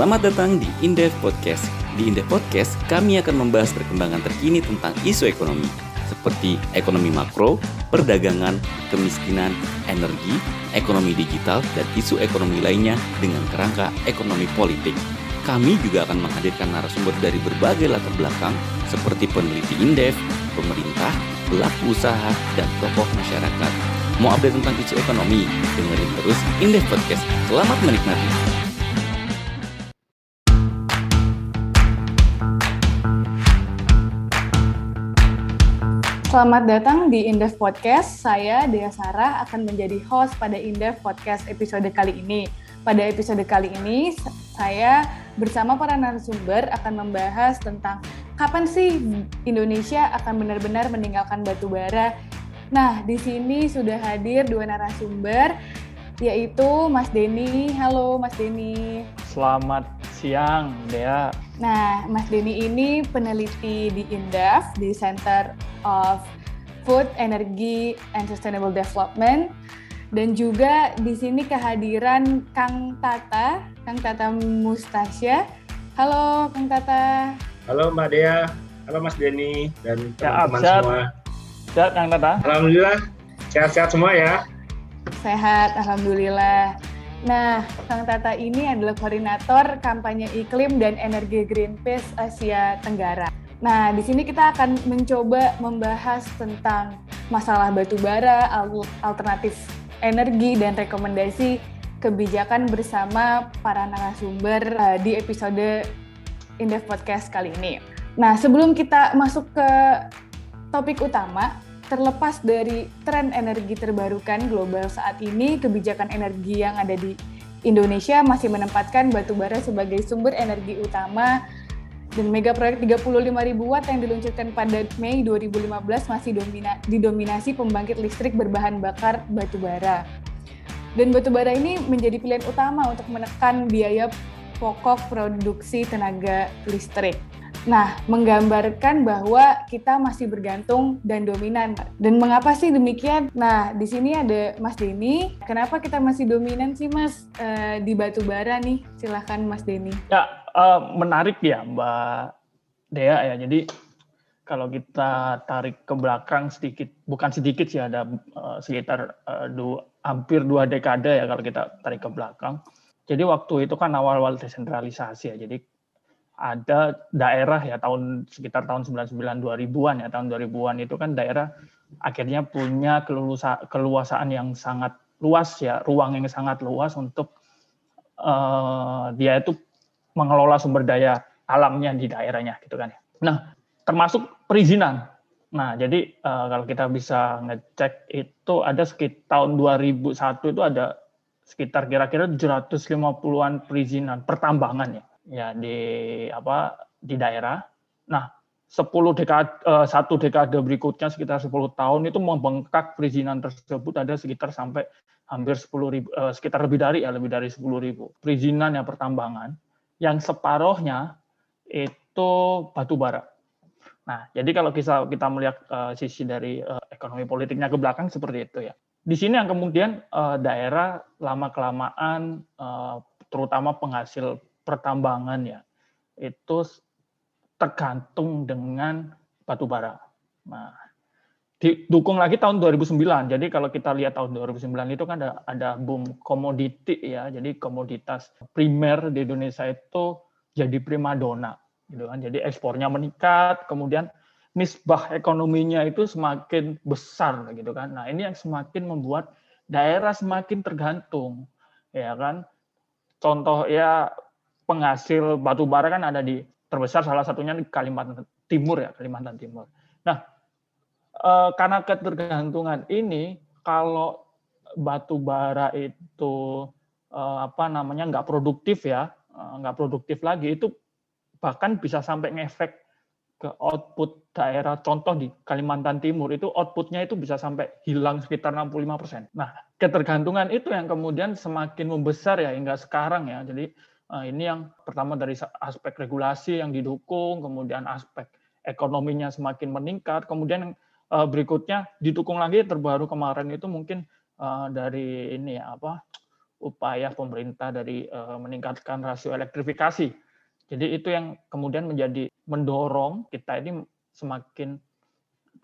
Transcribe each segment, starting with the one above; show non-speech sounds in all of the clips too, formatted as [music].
Selamat datang di Indef Podcast. Di Indef Podcast, kami akan membahas perkembangan terkini tentang isu ekonomi, seperti ekonomi makro, perdagangan, kemiskinan, energi, ekonomi digital, dan isu ekonomi lainnya dengan kerangka ekonomi politik. Kami juga akan menghadirkan narasumber dari berbagai latar belakang, seperti peneliti Indef, pemerintah, pelaku usaha, dan tokoh masyarakat. Mau update tentang isu ekonomi? Dengerin terus Indef Podcast. Selamat menikmati. Selamat datang di Indef Podcast. Saya Dea Sarah akan menjadi host pada Indef Podcast episode kali ini. Pada episode kali ini saya bersama para narasumber akan membahas tentang kapan sih Indonesia akan benar-benar meninggalkan batu bara. Nah, di sini sudah hadir dua narasumber yaitu Mas Denny. Halo Mas Denny. Selamat siang, Dea. Nah, Mas Denny ini peneliti di Indaf, di Center of Food, Energy, and Sustainable Development. Dan juga di sini kehadiran Kang Tata, Kang Tata Mustasya. Halo Kang Tata. Halo Mbak Dea, halo Mas Denny, dan teman-teman ya, semua. Sehat Kang Tata? Alhamdulillah, sehat-sehat semua ya. Sehat, Alhamdulillah. Nah, Kang Tata ini adalah koordinator kampanye iklim dan energi Greenpeace Asia Tenggara. Nah, di sini kita akan mencoba membahas tentang masalah batu bara, alternatif energi, dan rekomendasi kebijakan bersama para narasumber uh, di episode Indef Podcast kali ini. Nah, sebelum kita masuk ke topik utama, terlepas dari tren energi terbarukan global saat ini, kebijakan energi yang ada di Indonesia masih menempatkan batu bara sebagai sumber energi utama dan mega proyek 35.000 watt yang diluncurkan pada Mei 2015 masih domina, didominasi pembangkit listrik berbahan bakar batu bara. Dan batu bara ini menjadi pilihan utama untuk menekan biaya pokok produksi tenaga listrik. Nah, menggambarkan bahwa kita masih bergantung dan dominan. Dan mengapa sih demikian? Nah, di sini ada Mas Denny. Kenapa kita masih dominan sih, Mas, uh, di batu bara nih? Silahkan, Mas Denny. Ya, uh, menarik ya, Mbak Dea ya. Jadi kalau kita tarik ke belakang sedikit, bukan sedikit sih, ada uh, sekitar uh, dua, hampir dua dekade ya kalau kita tarik ke belakang. Jadi waktu itu kan awal-awal desentralisasi ya. Jadi ada daerah ya tahun sekitar tahun 99 2000-an ya tahun 2000-an itu kan daerah akhirnya punya keluasaan yang sangat luas ya ruang yang sangat luas untuk uh, dia itu mengelola sumber daya alamnya di daerahnya gitu kan ya. Nah termasuk perizinan. Nah jadi uh, kalau kita bisa ngecek itu ada sekitar tahun 2001 itu ada sekitar kira-kira 750-an perizinan pertambangan ya ya di apa di daerah. Nah, 10 dekade satu dekade berikutnya sekitar 10 tahun itu membengkak perizinan tersebut ada sekitar sampai hampir 10 ribu, eh, sekitar lebih dari ya lebih dari 10 ribu perizinan yang pertambangan yang separohnya itu batu bara. Nah, jadi kalau kita kita melihat uh, sisi dari ekonomi politiknya ke belakang seperti itu ya. Di sini yang kemudian daerah lama kelamaan terutama penghasil pertambangan ya itu tergantung dengan batu bara. Nah, didukung lagi tahun 2009. Jadi kalau kita lihat tahun 2009 itu kan ada ada boom komoditi ya. Jadi komoditas primer di Indonesia itu jadi primadona gitu kan. Jadi ekspornya meningkat, kemudian misbah ekonominya itu semakin besar gitu kan. Nah, ini yang semakin membuat daerah semakin tergantung ya kan. Contoh ya penghasil batu bara kan ada di terbesar salah satunya di Kalimantan Timur ya Kalimantan Timur. Nah eh, karena ketergantungan ini kalau batu bara itu eh, apa namanya nggak produktif ya eh, nggak produktif lagi itu bahkan bisa sampai ngefek ke output daerah contoh di Kalimantan Timur itu outputnya itu bisa sampai hilang sekitar 65 persen. Nah ketergantungan itu yang kemudian semakin membesar ya hingga sekarang ya. Jadi Nah, ini yang pertama dari aspek regulasi yang didukung, kemudian aspek ekonominya semakin meningkat, kemudian uh, berikutnya didukung lagi terbaru kemarin itu mungkin uh, dari ini ya apa upaya pemerintah dari meningkatkan rasio elektrifikasi. Jadi itu yang kemudian menjadi mendorong kita ini semakin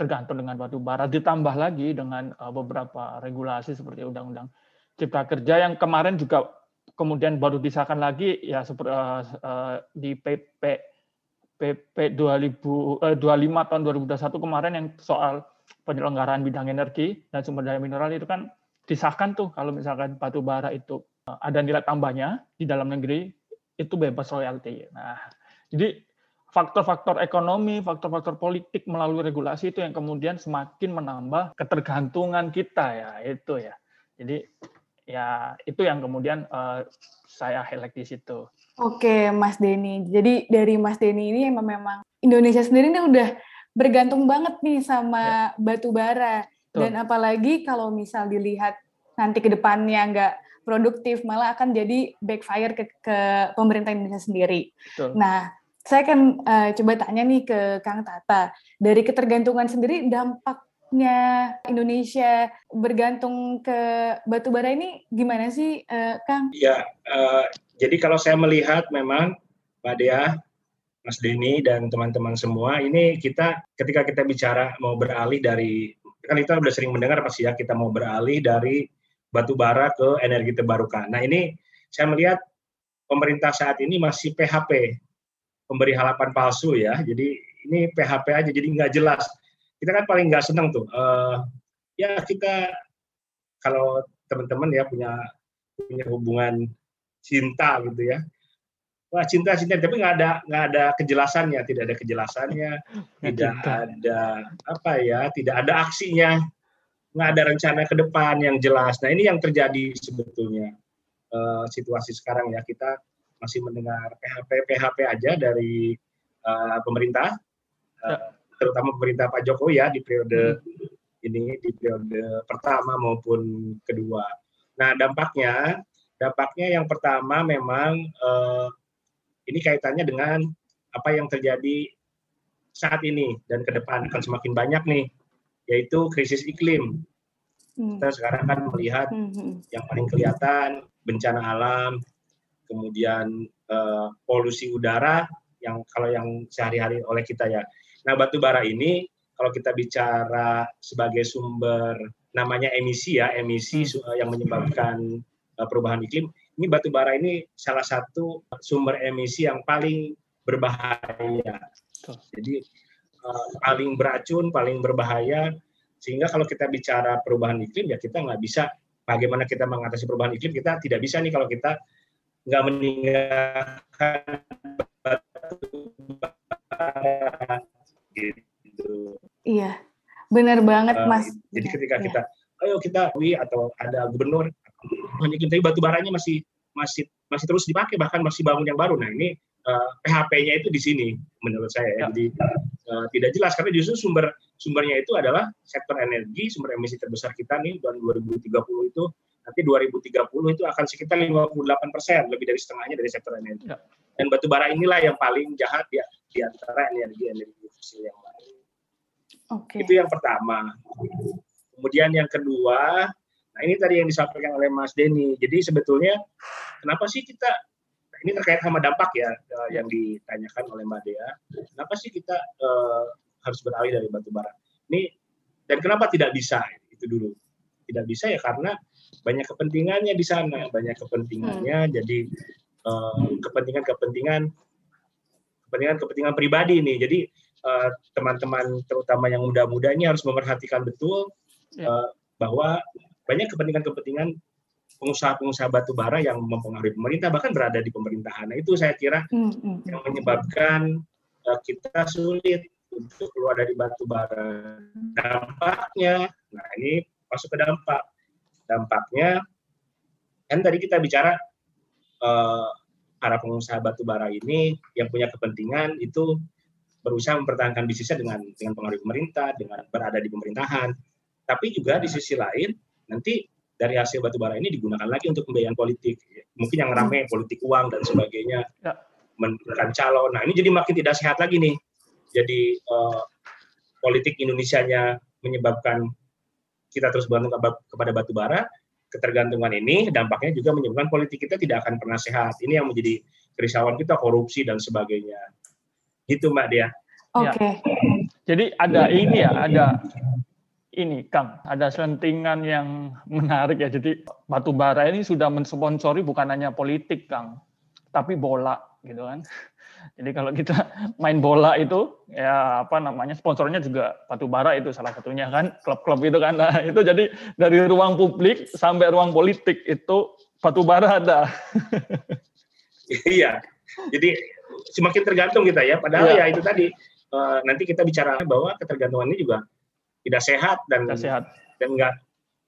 tergantung dengan batu bara ditambah lagi dengan beberapa regulasi seperti undang-undang cipta kerja yang kemarin juga kemudian baru disahkan lagi ya seperti uh, uh, di PP PP 2000 uh, 25 tahun 2021 kemarin yang soal penyelenggaraan bidang energi dan sumber daya mineral itu kan disahkan tuh kalau misalkan batu bara itu eh, ada nilai tambahnya di dalam negeri itu bebas royalti. Nah, jadi faktor-faktor ekonomi, faktor-faktor politik melalui regulasi itu yang kemudian semakin menambah ketergantungan kita ya itu ya. Jadi ya itu yang kemudian uh, saya highlight di situ. Oke, Mas Denny. Jadi dari Mas Denny ini emang memang Indonesia sendiri ini udah bergantung banget nih sama ya. batu bara. Dan apalagi kalau misal dilihat nanti ke depannya nggak produktif, malah akan jadi backfire ke, ke pemerintah Indonesia sendiri. Betul. Nah, saya akan uh, coba tanya nih ke Kang Tata, dari ketergantungan sendiri dampaknya Indonesia bergantung ke batu bara ini gimana sih, uh, Kang? Ya, uh, jadi kalau saya melihat memang, Mbak Dea, Mas Denny dan teman-teman semua, ini kita ketika kita bicara mau beralih dari kan kita sudah sering mendengar pasti ya kita mau beralih dari batu bara ke energi terbarukan. Nah ini saya melihat pemerintah saat ini masih PHP, pemberi harapan palsu ya. Jadi ini PHP aja, jadi nggak jelas. Kita kan paling nggak senang tuh. Uh, ya kita kalau teman-teman ya punya punya hubungan cinta gitu ya. Wah cinta cinta tapi nggak ada nggak ada kejelasannya tidak ada kejelasannya tidak ada apa ya tidak ada aksinya nggak ada rencana ke depan yang jelas. Nah ini yang terjadi sebetulnya uh, situasi sekarang ya. Kita masih mendengar PHP PHP aja dari uh, pemerintah uh, terutama pemerintah Pak Jokowi ya di periode hmm. ini di periode pertama maupun kedua nah dampaknya dampaknya yang pertama memang uh, ini kaitannya dengan apa yang terjadi saat ini dan ke depan akan semakin banyak nih, yaitu krisis iklim. Hmm. Kita sekarang kan melihat hmm, yang paling kelihatan bencana alam, kemudian uh, polusi udara yang kalau yang sehari-hari oleh kita ya. Nah, batu bara ini kalau kita bicara sebagai sumber namanya emisi ya, emisi hmm. yang menyebabkan uh, perubahan iklim, ini batu bara ini salah satu sumber emisi yang paling berbahaya. Jadi uh, paling beracun, paling berbahaya. Sehingga kalau kita bicara perubahan iklim ya kita nggak bisa bagaimana kita mengatasi perubahan iklim kita tidak bisa nih kalau kita nggak meninggalkan batu bara. Gitu. Iya, benar banget uh, Mas. Jadi ketika ya. kita ayo kita atau ada gubernur banyak tapi batu baranya masih masih masih terus dipakai bahkan masih bangun yang baru. Nah ini uh, eh, PHP-nya itu di sini menurut saya. Ya. Jadi uh, tidak jelas karena justru sumber sumbernya itu adalah sektor energi, sumber emisi terbesar kita nih tahun 2030 itu nanti 2030 itu akan sekitar 58 persen lebih dari setengahnya dari sektor energi. Ya. Dan batu bara inilah yang paling jahat ya di antara energi-energi yang lain. Okay. Itu yang pertama. Kemudian yang kedua, Nah ini tadi yang disampaikan oleh Mas Denny. Jadi sebetulnya kenapa sih kita ini terkait sama dampak ya uh, yang ditanyakan oleh Mbak Dea. Kenapa sih kita uh, harus beralih dari batu bara? Ini dan kenapa tidak bisa itu dulu? Tidak bisa ya karena banyak kepentingannya di sana, banyak kepentingannya. Hmm. Jadi uh, kepentingan-kepentingan kepentingan-kepentingan pribadi ini. Jadi teman-teman uh, terutama yang muda-muda ini harus memerhatikan betul ya. uh, bahwa banyak kepentingan-kepentingan pengusaha-pengusaha batu bara yang mempengaruhi pemerintah bahkan berada di pemerintahan. Nah, itu saya kira mm -hmm. yang menyebabkan uh, kita sulit untuk keluar dari batu bara. Dampaknya, nah ini masuk ke dampak. Dampaknya kan tadi kita bicara uh, para pengusaha batu bara ini yang punya kepentingan itu berusaha mempertahankan bisnisnya dengan dengan pengaruh pemerintah, dengan berada di pemerintahan. Tapi juga di sisi lain nanti dari hasil batubara ini digunakan lagi untuk pembiayaan politik. Mungkin yang ramai politik uang dan sebagainya, ya. menentukan calon. Nah ini jadi makin tidak sehat lagi nih. Jadi uh, politik Indonesia-nya menyebabkan kita terus bergantung kepada batubara, ketergantungan ini dampaknya juga menyebabkan politik kita tidak akan pernah sehat. Ini yang menjadi kerisauan kita korupsi dan sebagainya. Gitu Mbak Dia. Oke. Okay. Ya. Jadi ada ini ya, ada ini Kang, ada selentingan yang menarik ya. Jadi batu bara ini sudah mensponsori bukan hanya politik Kang, tapi bola gitu kan. Jadi kalau kita [laughs] main bola itu ya apa namanya sponsornya juga batu bara itu salah satunya kan klub-klub itu kan. Nah, itu jadi dari ruang publik sampai ruang politik itu batu bara ada. [laughs] iya. Jadi semakin tergantung kita ya. Padahal ya, ya itu tadi uh, nanti kita bicara bahwa ketergantungan ini juga tidak sehat dan tidak sehat. dan nggak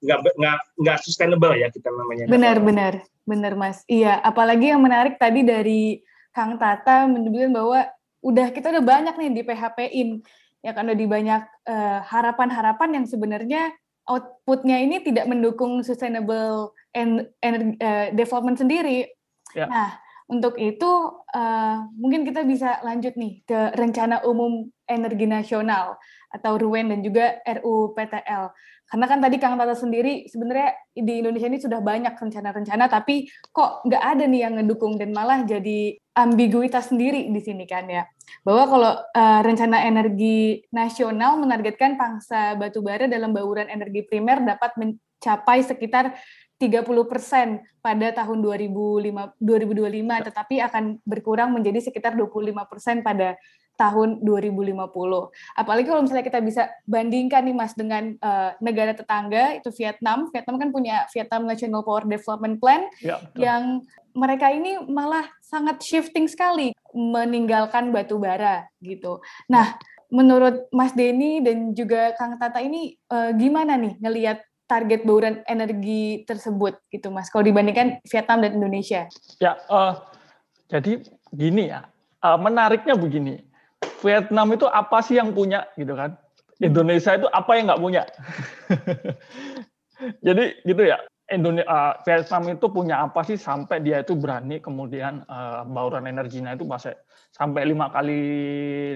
nggak nggak nggak sustainable ya kita namanya. Benar benar benar mas. Iya, apalagi yang menarik tadi dari Kang Tata menyebutkan bahwa udah kita udah banyak nih di PHP-in ya kan udah di banyak harapan eh, harapan-harapan yang sebenarnya outputnya ini tidak mendukung sustainable and, and uh, development sendiri. Ya. Nah, untuk itu uh, mungkin kita bisa lanjut nih ke rencana umum energi nasional atau RUEN dan juga RUPTL. Karena kan tadi Kang Tata sendiri sebenarnya di Indonesia ini sudah banyak rencana-rencana, tapi kok nggak ada nih yang ngedukung dan malah jadi ambiguitas sendiri di sini kan ya. Bahwa kalau uh, rencana energi nasional menargetkan pangsa batu bara dalam bauran energi primer dapat mencapai sekitar 30 persen pada tahun 2005, 2025, tetapi akan berkurang menjadi sekitar 25 persen pada tahun 2050. Apalagi kalau misalnya kita bisa bandingkan nih Mas dengan uh, negara tetangga itu Vietnam. Vietnam kan punya Vietnam National Power Development Plan ya, yang mereka ini malah sangat shifting sekali meninggalkan batu bara gitu. Nah, menurut Mas Denny dan juga Kang Tata ini uh, gimana nih ngelihat target bauran energi tersebut gitu Mas kalau dibandingkan Vietnam dan Indonesia? Ya, uh, jadi gini ya. Uh, menariknya begini Vietnam itu apa sih yang punya gitu kan? Indonesia itu apa yang nggak punya? [laughs] Jadi gitu ya. Indonesia, uh, Vietnam itu punya apa sih sampai dia itu berani kemudian uh, bauran energinya itu masih sampai lima kali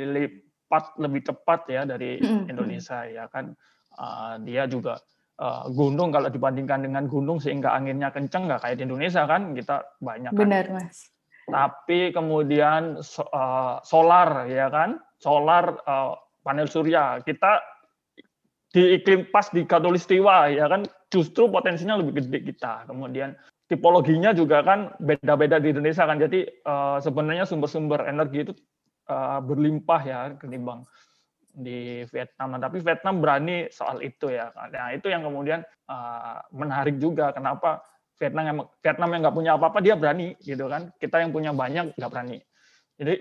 lipat lebih cepat ya dari Indonesia ya kan? Uh, dia juga uh, gunung kalau dibandingkan dengan gunung sehingga anginnya kenceng nggak kayak di Indonesia kan kita banyak. Kan. Benar kan? mas tapi kemudian uh, solar ya kan solar uh, panel surya kita di iklim pas di katulistiwa ya kan justru potensinya lebih gede kita kemudian tipologinya juga kan beda-beda di Indonesia kan jadi uh, sebenarnya sumber-sumber energi itu uh, berlimpah ya ketimbang di Vietnam. Nah, tapi Vietnam berani soal itu ya. Nah, itu yang kemudian uh, menarik juga. Kenapa Vietnam yang Vietnam yang nggak punya apa-apa dia berani gitu kan kita yang punya banyak nggak berani jadi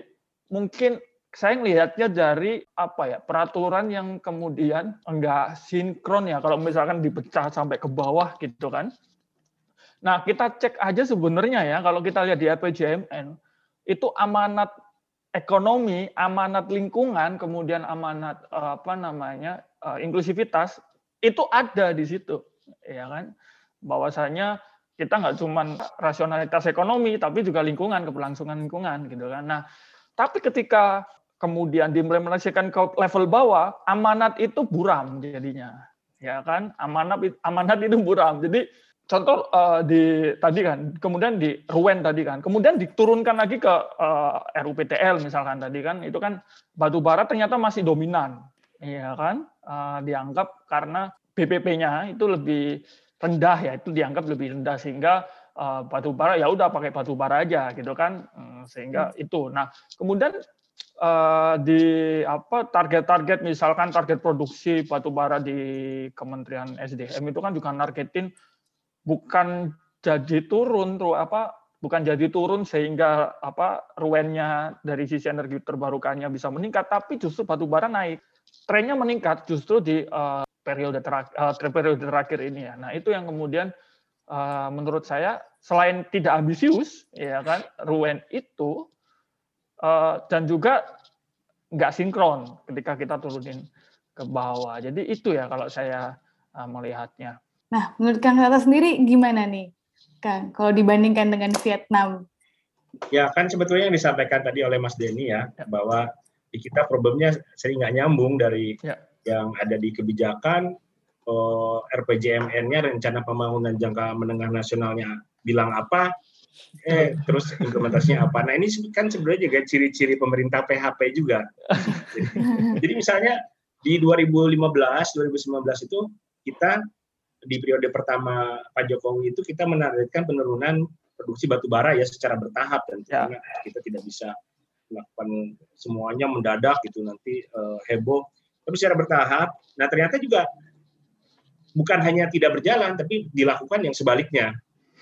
mungkin saya melihatnya dari apa ya peraturan yang kemudian enggak sinkron ya kalau misalkan dipecah sampai ke bawah gitu kan nah kita cek aja sebenarnya ya kalau kita lihat di RPJMN itu amanat ekonomi amanat lingkungan kemudian amanat eh, apa namanya eh, inklusivitas itu ada di situ ya kan? Bahwasanya kita nggak cuma rasionalitas ekonomi tapi juga lingkungan keberlangsungan lingkungan gitu kan? Nah tapi ketika kemudian diimplementasikan ke level bawah amanat itu buram jadinya ya kan? Amanat amanat itu buram. Jadi contoh uh, di tadi kan kemudian di Ruen tadi kan kemudian diturunkan lagi ke uh, eh, RUPTL misalkan tadi kan itu kan batu bara ternyata masih dominan ya kan uh, dianggap karena BPP-nya itu lebih rendah ya itu dianggap lebih rendah sehingga uh, batu bara ya udah pakai batu bara aja gitu kan hmm, sehingga hmm. itu nah kemudian uh, di apa target-target misalkan target produksi batu bara di Kementerian SDM itu kan juga nargetin bukan jadi turun tuh apa bukan jadi turun sehingga apa ruennya dari sisi energi terbarukannya bisa meningkat tapi justru batu bara naik trennya meningkat justru di uh, periode terakhir, uh, periode terakhir ini ya. Nah itu yang kemudian uh, menurut saya selain tidak ambisius ya kan Ruen itu uh, dan juga nggak sinkron ketika kita turunin ke bawah. Jadi itu ya kalau saya uh, melihatnya. Nah menurut Kang Tata sendiri gimana nih Kang kalau dibandingkan dengan Vietnam? Ya kan sebetulnya yang disampaikan tadi oleh Mas Denny ya, ya. bahwa di kita problemnya sering nggak nyambung dari ya yang ada di kebijakan uh, RPJMN-nya rencana pembangunan jangka menengah nasionalnya bilang apa eh terus implementasinya apa nah ini kan sebenarnya juga ciri-ciri pemerintah PHP juga jadi, [laughs] jadi misalnya di 2015 2019 itu kita di periode pertama Pak Jokowi itu kita menargetkan penurunan produksi batu bara ya secara bertahap dan ya. kita tidak bisa melakukan semuanya mendadak gitu nanti uh, heboh. Tapi secara bertahap nah ternyata juga bukan hanya tidak berjalan tapi dilakukan yang sebaliknya.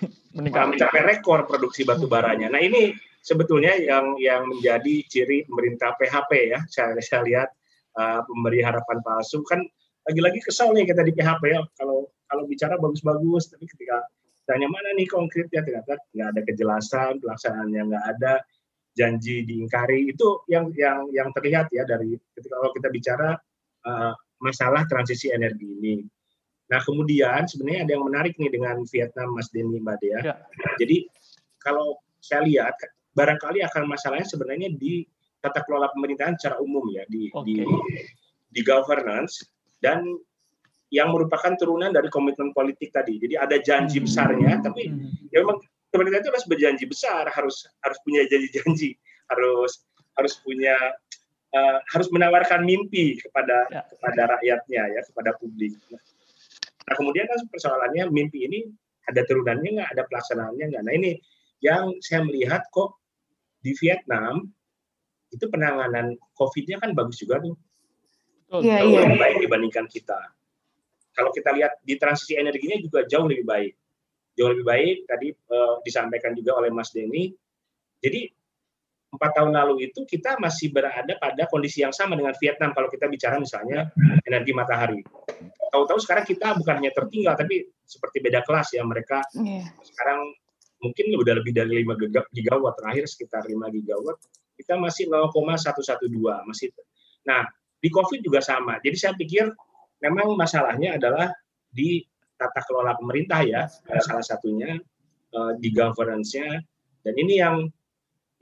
[laughs] Mencapai rekor produksi batu baranya. Nah ini sebetulnya yang yang menjadi ciri pemerintah PHP ya. Saya, saya lihat uh, pemberi harapan palsu. Kan lagi-lagi kesal nih kita di PHP ya kalau kalau bicara bagus-bagus tapi ketika tanya mana nih konkretnya ternyata nggak ada kejelasan pelaksanaannya nggak ada janji diingkari itu yang yang yang terlihat ya dari ketika kalau kita bicara uh, masalah transisi energi ini. Nah kemudian sebenarnya ada yang menarik nih dengan Vietnam Mas Denny Mbak Dea. Ya. Jadi kalau saya lihat barangkali akan masalahnya sebenarnya di tata kelola pemerintahan secara umum ya di okay. di di governance dan yang merupakan turunan dari komitmen politik tadi. Jadi ada janji hmm. besarnya, tapi hmm. ya memang pemerintah itu harus berjanji besar, harus harus punya janji-janji, harus harus punya uh, harus menawarkan mimpi kepada ya. kepada rakyatnya ya, kepada publik. Nah kemudian kan persoalannya mimpi ini ada turunannya nggak, ada pelaksanaannya nggak. Nah ini yang saya melihat kok di Vietnam itu penanganan COVID-nya kan bagus juga tuh. Iya, iya. Lebih baik dibandingkan kita kalau kita lihat di transisi energinya juga jauh lebih baik. Jauh lebih baik tadi uh, disampaikan juga oleh Mas Denny. Jadi empat tahun lalu itu kita masih berada pada kondisi yang sama dengan Vietnam kalau kita bicara misalnya energi matahari. Tahu-tahu sekarang kita bukan hanya tertinggal tapi seperti beda kelas ya mereka yeah. sekarang mungkin udah lebih dari 5 gigawatt terakhir sekitar 5 gigawatt kita masih 0,112 masih. Nah di COVID juga sama. Jadi saya pikir memang masalahnya adalah di tata kelola pemerintah ya salah satunya uh, di governance-nya dan ini yang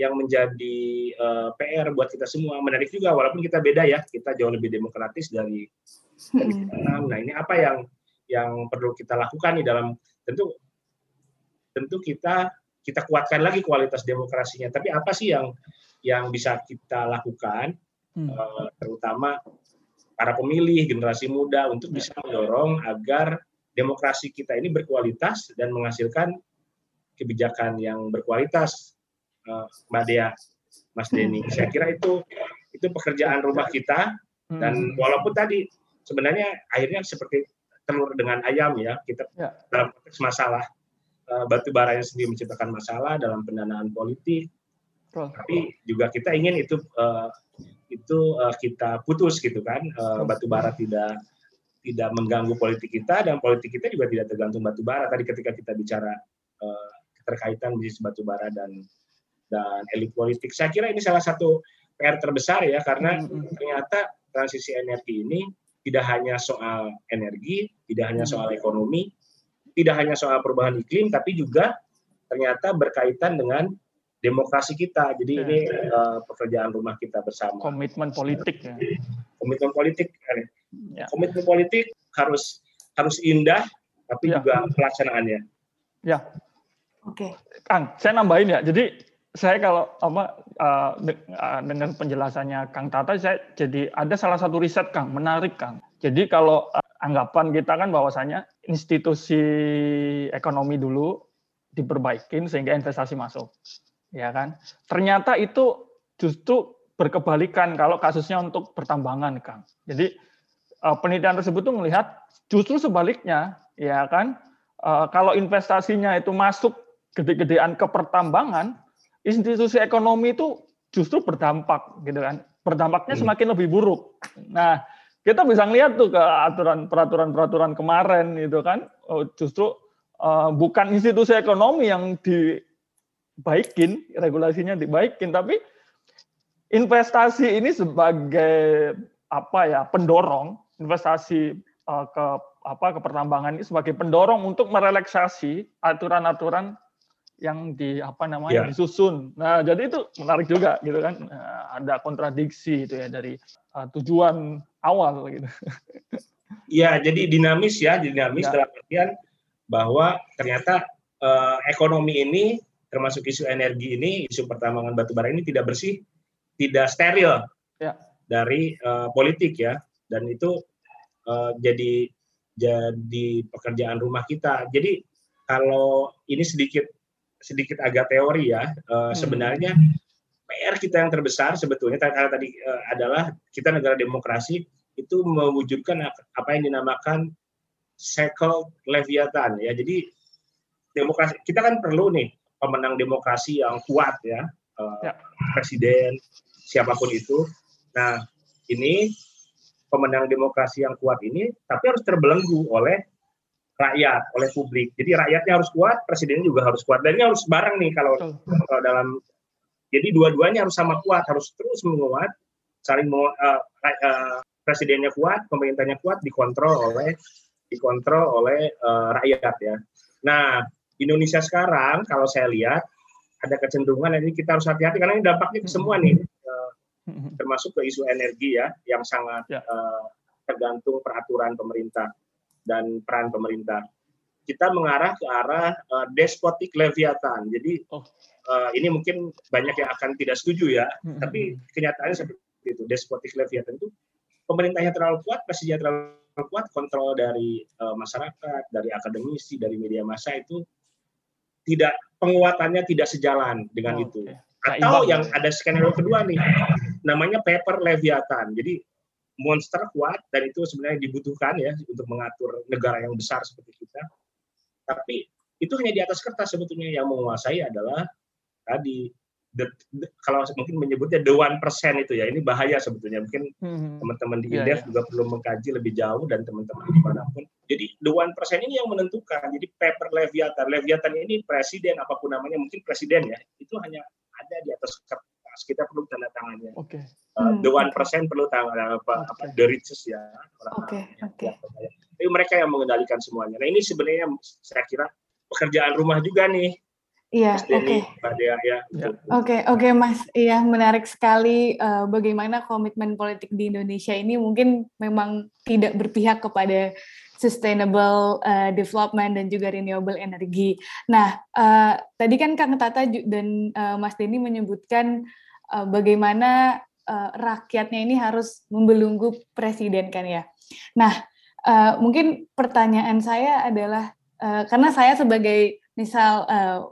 yang menjadi uh, eh, PR buat kita semua menarik juga walaupun kita beda ya kita jauh lebih demokratis dari dari Vietnam. Nah ini apa yang yang perlu kita lakukan nih dalam tentu tentu kita kita kuatkan lagi kualitas demokrasinya. Tapi apa sih yang yang bisa kita lakukan hmm. uh, terutama para pemilih generasi muda untuk bisa mendorong agar demokrasi kita ini berkualitas dan menghasilkan kebijakan yang berkualitas, uh, Mbak Dea, Mas Denny. Hmm. Saya kira itu itu pekerjaan rumah kita dan hmm. walaupun tadi sebenarnya akhirnya seperti telur dengan ayam ya kita ya. dalam konteks masalah uh, batu bara yang sendiri menciptakan masalah dalam pendanaan politik, oh. tapi juga kita ingin itu uh, itu uh, kita putus gitu kan uh, batu bara tidak tidak mengganggu politik kita dan politik kita juga tidak tergantung batu bara. Tadi ketika kita bicara uh, keterkaitan bisnis batu bara dan dan elit politik saya kira ini salah satu PR terbesar ya karena ternyata transisi energi ini tidak hanya soal energi tidak hanya soal ekonomi tidak hanya soal perubahan iklim tapi juga ternyata berkaitan dengan demokrasi kita. Jadi ya. ini uh, pekerjaan rumah kita bersama. Komitmen politik ya. Komitmen politik. Eh, ya. Komitmen politik harus harus indah, tapi ya. juga pelaksanaannya. Ya. Oke. Okay. Kang, saya nambahin ya. Jadi saya kalau apa uh, dengan penjelasannya Kang Tata, saya jadi ada salah satu riset Kang menarik Kang. Jadi kalau uh, anggapan kita kan bahwasanya institusi ekonomi dulu diperbaikin sehingga investasi masuk ya kan? Ternyata itu justru berkebalikan kalau kasusnya untuk pertambangan, Kang. Jadi uh, penelitian tersebut tuh melihat justru sebaliknya, ya kan? Uh, kalau investasinya itu masuk gede-gedean ke pertambangan, institusi ekonomi itu justru berdampak, gitu kan? Berdampaknya hmm. semakin lebih buruk. Nah, kita bisa lihat tuh ke aturan peraturan-peraturan kemarin, gitu kan? Oh, justru uh, bukan institusi ekonomi yang di baikin, regulasinya dibaikin, tapi investasi ini sebagai apa ya pendorong investasi uh, ke apa ke pertambangan ini sebagai pendorong untuk merelaksasi aturan-aturan yang di apa namanya yeah. disusun. Nah, jadi itu menarik juga gitu kan. Nah, ada kontradiksi itu ya dari uh, tujuan awal gitu. Iya, jadi dinamis ya, dinamis Ya. dalam artian bahwa ternyata eh, ekonomi ini termasuk isu energi ini, isu pertambangan batu bara ini tidak bersih, tidak steril Ya. dari eh, politik ya, dan itu eh, jadi jadi pekerjaan rumah kita. Jadi kalau ini sedikit sedikit agak teori ya, eh, sebenarnya PR kita yang terbesar sebetulnya karena tadi eh, adalah kita negara demokrasi itu mewujudkan apa yang dinamakan cycle leviathan ya. Jadi demokrasi kita kan perlu nih pemenang demokrasi yang kuat ya, eh, Ya. presiden siapa pun itu. Nah ini pemenang demokrasi yang kuat ini tapi harus terbelenggu oleh rakyat, oleh publik. Jadi rakyatnya harus kuat, presidennya juga harus kuat. Dan ini harus bareng nih kalau kalau dalam jadi dua-duanya harus sama kuat, harus terus menguat, saling eh, ra- eh, presidennya kuat, pemerintahnya kuat, dikontrol oleh dikontrol oleh eh, rakyat ya. Nah Indonesia sekarang kalau saya lihat ada kecenderungan ini kita harus hati-hati karena ini dampaknya ke semua nih, eh, termasuk ke isu energi ya, yang sangat Ya. eh, tergantung peraturan pemerintah dan peran pemerintah. Kita mengarah ke arah eh, despotic leviathan. Jadi Oh. eh, ini mungkin banyak yang akan tidak setuju ya, Hmm. tapi kenyataannya seperti itu. Despotic leviathan itu pemerintahnya terlalu kuat, presidennya terlalu kuat, kontrol dari eh, masyarakat, dari akademisi, dari media massa itu tidak penguatannya tidak sejalan dengan Oh, itu. oke. Atau yang ya. ada skenario kedua nih, namanya paper leviathan. Jadi monster kuat dan itu sebenarnya dibutuhkan ya untuk mengatur negara yang besar seperti kita. Tapi itu hanya di atas kertas sebetulnya yang menguasai adalah tadi the- the- kalau mungkin menyebutnya the one percent itu ya ini bahaya sebetulnya mungkin Hmm. teman-teman di Iya, INDEF iya. juga perlu mengkaji lebih jauh dan teman-teman di mana pun. Jadi the one percent ini yang menentukan. Jadi paper leviathan, leviathan ini presiden apa pun namanya mungkin presiden ya itu hanya ada di atas kertas. Kita perlu tanda tangannya. Oke. Uh, Hmm, the one percent perlu tangan apa, apa Oke. the richest ya. orang orang kaya. Tapi mereka yang mengendalikan semuanya. Nah ini sebenarnya saya kira pekerjaan rumah juga nih, Iya, oke. Ya. Ya. Oke, oke Mas. Iya, menarik sekali eh, bagaimana komitmen politik di Indonesia ini mungkin memang tidak berpihak kepada sustainable eh, development dan juga renewable energy. Nah, eh, tadi kan Kang Tata dan eh, Mas Denny menyebutkan eh, bagaimana eh, rakyatnya ini harus membelunggu presiden kan ya. Nah, eh, mungkin pertanyaan saya adalah eh, karena saya sebagai misal eh,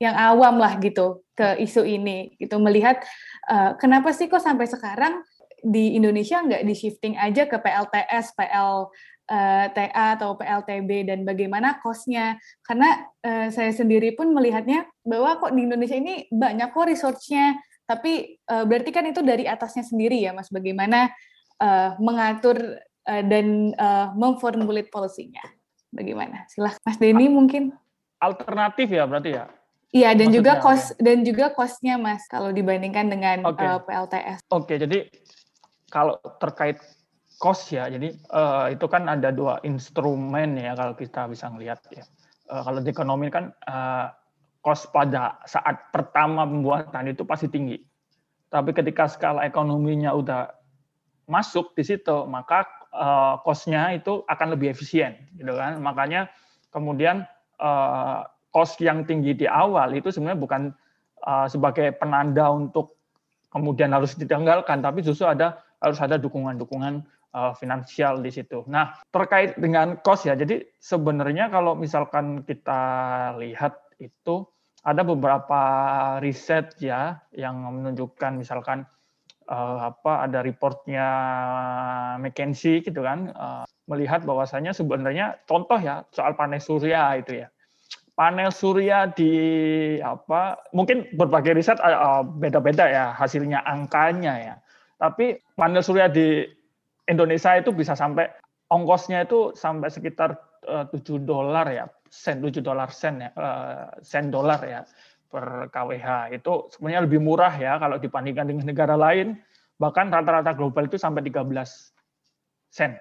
yang awam lah gitu ke isu ini gitu. Melihat uh, kenapa sih kok sampai sekarang di Indonesia nggak di shifting aja ke PLTS, PLTA atau PLTB dan bagaimana kosnya karena uh, saya sendiri pun melihatnya bahwa kok di Indonesia ini banyak kok resource-nya. Tapi uh, berarti kan itu dari atasnya sendiri ya Mas bagaimana uh, mengatur uh, dan uh, memformulate policy-nya. Bagaimana? Silahkan. Mas Denny mungkin. Alternatif ya berarti ya. Iya dan juga Maksudnya, kos dan juga kosnya mas kalau dibandingkan dengan Oke. uh, PLTS. Oke, jadi kalau terkait cost ya, jadi eh, itu kan ada dua instrumen ya kalau kita bisa melihat ya. Eh, kalau di ekonomi kan eh, cost pada saat pertama pembuatan itu pasti tinggi. Tapi ketika skala ekonominya udah masuk di situ, maka eh, cost-nya itu akan lebih efisien, gitu kan. Makanya kemudian eh, cost yang tinggi di awal itu sebenarnya bukan eh, sebagai penanda untuk kemudian harus ditanggalkan, tapi justru ada harus ada dukungan-dukungan uh, finansial di situ. Nah, terkait dengan cost ya, jadi sebenarnya kalau misalkan kita lihat itu ada beberapa riset ya yang menunjukkan misalkan uh, apa ada reportnya McKinsey gitu kan uh, melihat bahwasanya sebenarnya contoh ya soal panel surya itu ya panel surya di apa mungkin berbagai riset uh, beda-beda ya hasilnya angkanya ya. Tapi panel surya di Indonesia itu bisa sampai ongkosnya itu sampai sekitar uh, 7 dolar ya sen 7 dolar sen ya sen dolar ya per kWh itu sebenarnya lebih murah ya kalau dibandingkan dengan negara lain. Bahkan rata-rata global itu sampai 13 sen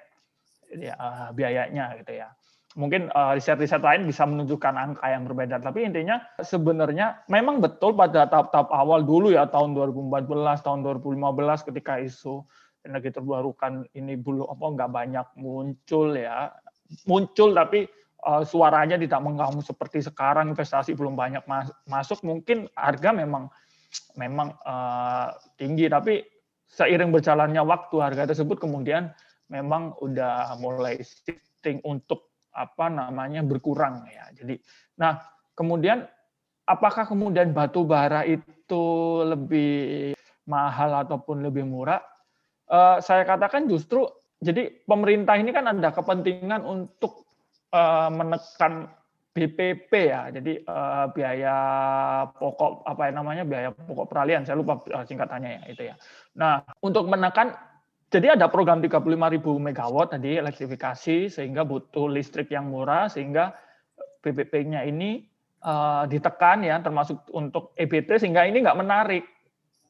ya, biayanya gitu ya mungkin uh, riset-riset lain bisa menunjukkan angka yang berbeda. Tapi intinya sebenarnya memang betul pada tahap-tahap awal dulu ya tahun 2014, tahun 2015 ketika isu energi terbarukan ini belum apa nggak banyak muncul ya muncul tapi uh, suaranya tidak mengganggu seperti sekarang investasi belum banyak mas masuk mungkin harga memang memang uh, tinggi tapi seiring berjalannya waktu harga tersebut kemudian memang udah mulai shifting untuk apa namanya berkurang ya. Jadi nah kemudian apakah kemudian batu bara itu lebih mahal ataupun lebih murah? Uh, saya katakan justru jadi pemerintah ini kan ada kepentingan untuk uh, menekan BPP ya, jadi uh, biaya pokok apa namanya biaya pokok peralihan, saya lupa singkatannya ya itu ya. Nah untuk menekan, jadi ada program 35.000 megawatt tadi elektrifikasi sehingga butuh listrik yang murah sehingga BPP-nya ini uh, ditekan ya termasuk untuk EBT sehingga ini nggak menarik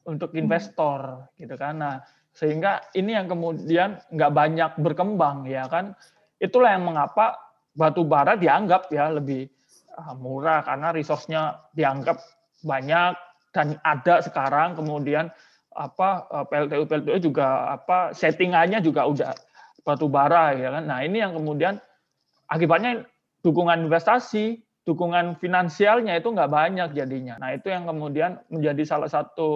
untuk hmm. investor gitu kan. Nah sehingga ini yang kemudian nggak banyak berkembang ya kan itulah yang mengapa batu bara dianggap ya lebih ah, murah karena resource-nya dianggap banyak dan ada sekarang kemudian apa PLTU PLTU juga apa settingannya juga udah batu bara ya kan nah ini yang kemudian akibatnya dukungan investasi dukungan finansialnya itu nggak banyak jadinya nah itu yang kemudian menjadi salah satu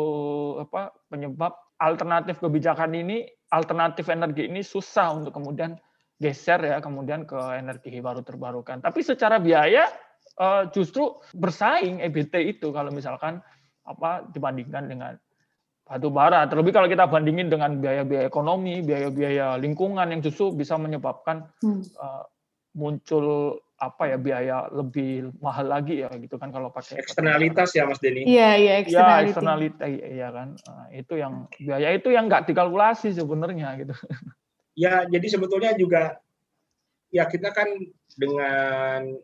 apa penyebab alternatif kebijakan ini, alternatif energi ini susah untuk kemudian geser ya kemudian ke energi baru terbarukan. Tapi secara biaya eh, justru bersaing EBT itu kalau misalkan apa dibandingkan dengan batu bara. Terlebih kalau kita bandingin dengan biaya-biaya ekonomi, biaya-biaya lingkungan yang justru bisa menyebabkan hmm. uh, muncul apa ya biaya lebih mahal lagi ya gitu kan kalau pakai eksternalitas ya Mas Denny. Iya iya eksternalitas. Ya eksternalitas iya kan. Nah, itu yang biaya itu yang nggak dikalkulasi sebenarnya gitu. Ya jadi sebetulnya juga ya kita kan dengan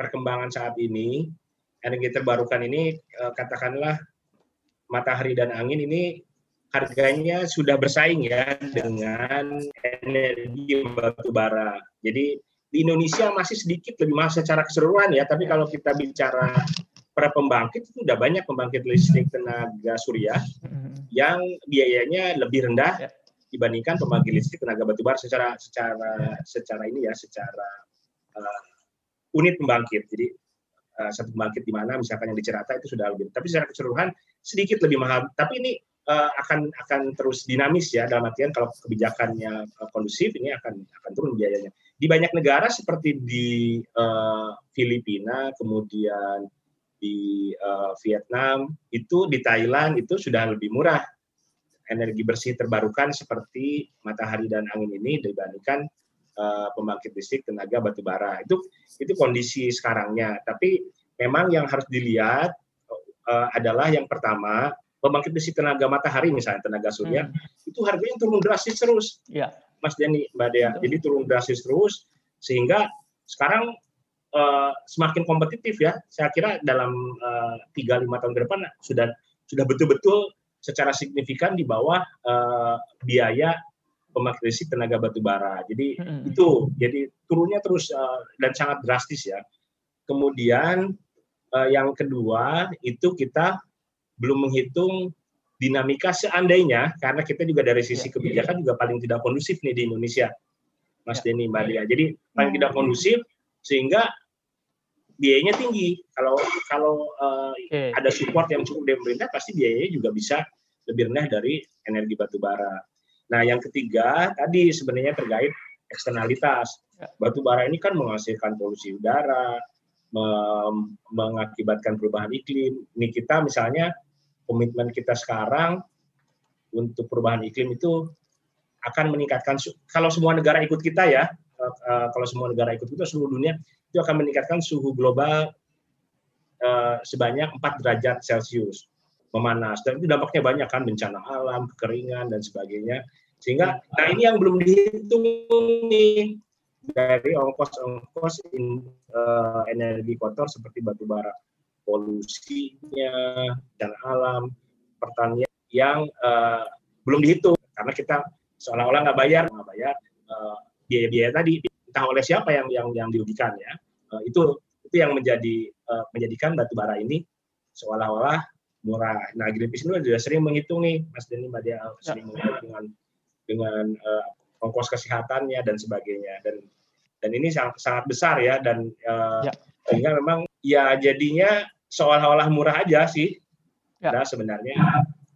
perkembangan saat ini energi terbarukan ini eh, katakanlah matahari dan angin ini harganya sudah bersaing ya dengan energi batu bara. Jadi di Indonesia masih sedikit lebih mahal secara keseluruhan ya, tapi kalau kita bicara para pembangkit itu sudah banyak pembangkit listrik tenaga surya yang biayanya lebih rendah ya. dibandingkan pembangkit listrik tenaga batubara secara secara secara ini ya secara uh, unit pembangkit. Jadi uh, satu pembangkit di mana misalkan yang di Cerata itu sudah lebih, tapi secara keseluruhan sedikit lebih mahal. Tapi ini uh, akan akan terus dinamis ya dalam artian kalau kebijakannya uh, kondusif ini akan akan turun biayanya di banyak negara seperti di uh, Filipina, kemudian di uh, Vietnam, itu di Thailand itu sudah lebih murah energi bersih terbarukan seperti matahari dan angin ini dibandingkan uh, pembangkit listrik tenaga batu bara. Itu itu kondisi sekarangnya. Tapi memang yang harus dilihat uh, adalah yang pertama pembangkit listrik tenaga matahari misalnya tenaga surya hmm. itu harganya turun drastis terus. Ya Mas Denny, Mbak Dea. Jadi turun drastis terus sehingga sekarang uh, semakin kompetitif ya. Saya kira dalam eh, tiga uh, lima tahun ke depan sudah sudah betul-betul secara signifikan di bawah uh, biaya pembangkit listrik tenaga batu bara. Jadi hmm. itu jadi turunnya terus uh, dan sangat drastis ya. Kemudian yang kedua itu kita belum menghitung dinamika seandainya karena kita juga dari sisi ya, kebijakan juga paling tidak kondusif nih di Indonesia, Mas ya, Denny Mbak Lia. Jadi paling tidak kondusif sehingga biayanya tinggi. Kalau kalau uh, ada support yang cukup dari pemerintah pasti biayanya juga bisa lebih rendah dari energi batu bara. Nah, yang ketiga tadi sebenarnya terkait eksternalitas. Ya. Batu bara ini kan menghasilkan polusi udara, mengakibatkan perubahan iklim. Ini kita misalnya komitmen kita sekarang untuk perubahan iklim itu akan meningkatkan kalau semua negara ikut kita ya eh, kalau semua negara ikut kita seluruh dunia itu akan meningkatkan suhu global eh, sebanyak 4 derajat Celcius. Memanas. Dan itu dampaknya banyak kan bencana alam kekeringan dan sebagainya. Sehingga nah ini yang belum dihitung nih dari ongkos-ongkos uh, energi kotor seperti batu bara polusinya, dan alam, pertanian yang uh, belum dihitung karena kita seolah-olah nggak bayar, nggak bayar uh, biaya-biaya tadi entah oleh siapa yang yang yang dirugikan ya. Uh, itu itu yang menjadi uh, menjadikan batu bara ini seolah-olah murah. Nah, Greenpeace ini sudah sering menghitung nih, Mas Denny, Mbak Dia, sering ya. menghitung dengan dengan uh, ongkos kesehatannya dan sebagainya dan dan ini sangat sangat besar ya dan uh, ya. sehingga memang ya jadinya seolah-olah murah aja sih. Ya. nah sebenarnya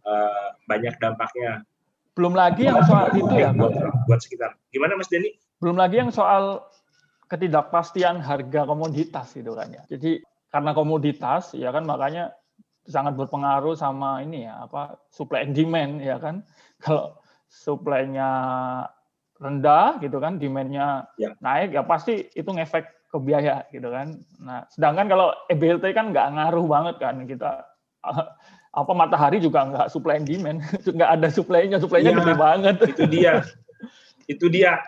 uh, banyak dampaknya. Belum lagi yang soal itu ya buat, buat sekitar. Gimana Mas Denny? Belum lagi yang soal ketidakpastian harga komoditas gitu kan ya. Jadi karena komoditas ya kan makanya sangat berpengaruh sama ini ya apa supply and demand ya kan. [laughs] Kalau supply-nya rendah gitu kan demand-nya ya. naik ya pasti itu ngefek ke biaya gitu kan. Nah sedangkan kalau EBLT kan nggak ngaruh banget kan kita [laughs] apa matahari juga nggak supply and demand [laughs] nggak ada supply-nya supply-nya ya, gede banget. itu dia. Itu dia.